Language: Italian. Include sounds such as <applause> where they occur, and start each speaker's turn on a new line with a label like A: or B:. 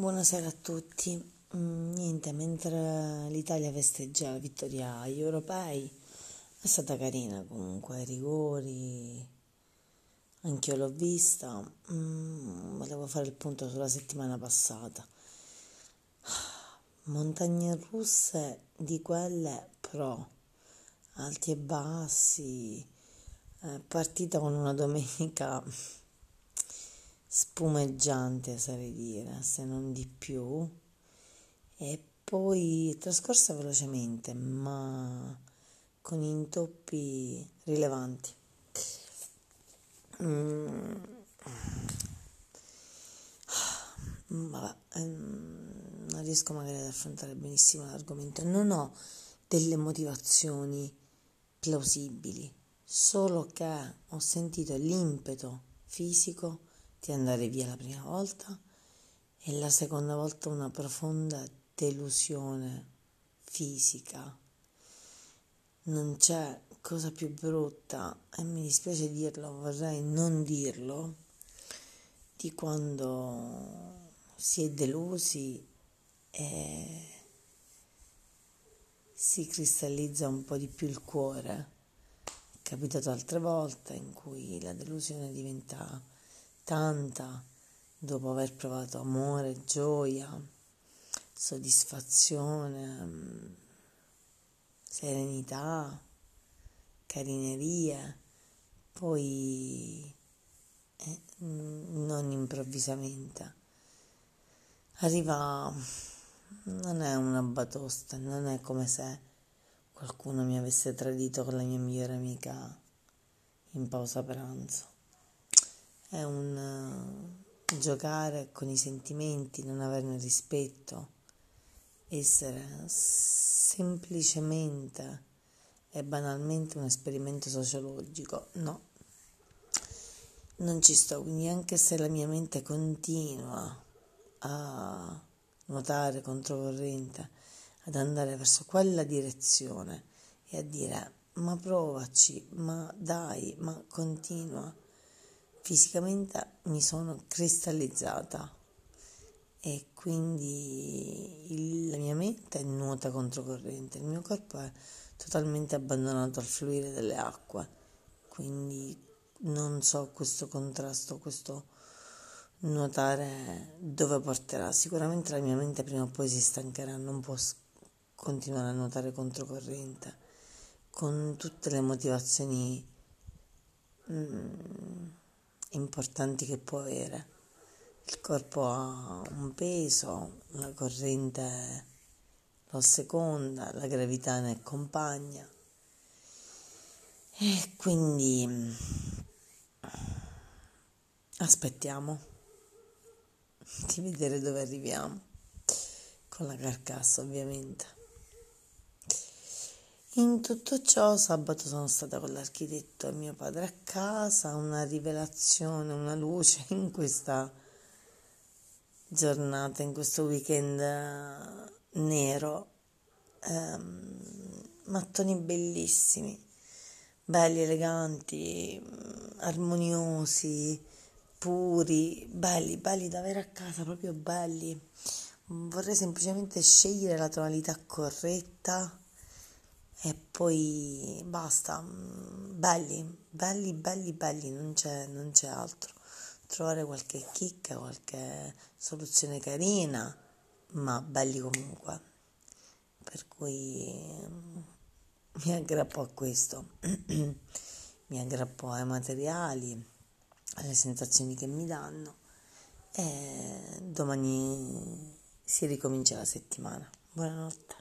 A: Buonasera a tutti. Mm, niente, mentre l'Italia festeggia la vittoria agli europei, è stata carina comunque, rigori, anch'io l'ho vista. Mm, volevo fare il punto sulla settimana passata. <sighs> Montagne russe di quelle pro, alti e bassi, eh, partita con una domenica <laughs> spumeggiante, sarei dire, se non di più, e poi trascorsa velocemente, ma con intoppi rilevanti. Mm. Vabbè, ehm, non riesco magari ad affrontare benissimo l'argomento, non ho delle motivazioni plausibili, solo che ho sentito l'impeto fisico di andare via la prima volta e la seconda volta una profonda delusione fisica. Non c'è cosa più brutta, e mi dispiace dirlo, vorrei non dirlo, di quando si è delusi e si cristallizza un po' di più il cuore. È capitato altre volte in cui la delusione diventa tanta dopo aver provato amore, gioia, soddisfazione, serenità, carinerie, poi eh, non improvvisamente. Arriva, non è una batosta, non è come se qualcuno mi avesse tradito con la mia migliore amica in pausa pranzo è un uh, giocare con i sentimenti, non averne rispetto, essere semplicemente e banalmente un esperimento sociologico. No, non ci sto, quindi anche se la mia mente continua a nuotare controcorrente, ad andare verso quella direzione e a dire ma provaci, ma dai, ma continua fisicamente mi sono cristallizzata e quindi il, la mia mente nuota controcorrente, il mio corpo è totalmente abbandonato al fluire delle acque, quindi non so questo contrasto, questo nuotare dove porterà. Sicuramente la mia mente prima o poi si stancherà, non può continuare a nuotare controcorrente con tutte le motivazioni. Mm, importanti che può avere. Il corpo ha un peso, la corrente lo seconda, la gravità ne accompagna e quindi aspettiamo di vedere dove arriviamo con la carcassa ovviamente. In tutto ciò, sabato sono stata con l'architetto e mio padre a casa, una rivelazione, una luce in questa giornata, in questo weekend eh, nero, ehm, mattoni bellissimi, belli, eleganti, armoniosi, puri, belli, belli da avere a casa, proprio belli. Vorrei semplicemente scegliere la tonalità corretta e poi basta, belli, belli, belli, belli, non c'è, non c'è altro. Trovare qualche chicca, qualche soluzione carina, ma belli comunque. Per cui <laughs> mi aggrappo a questo, <clears throat> mi aggrappo ai materiali, alle sensazioni che mi danno e domani si ricomincia la settimana. Buonanotte.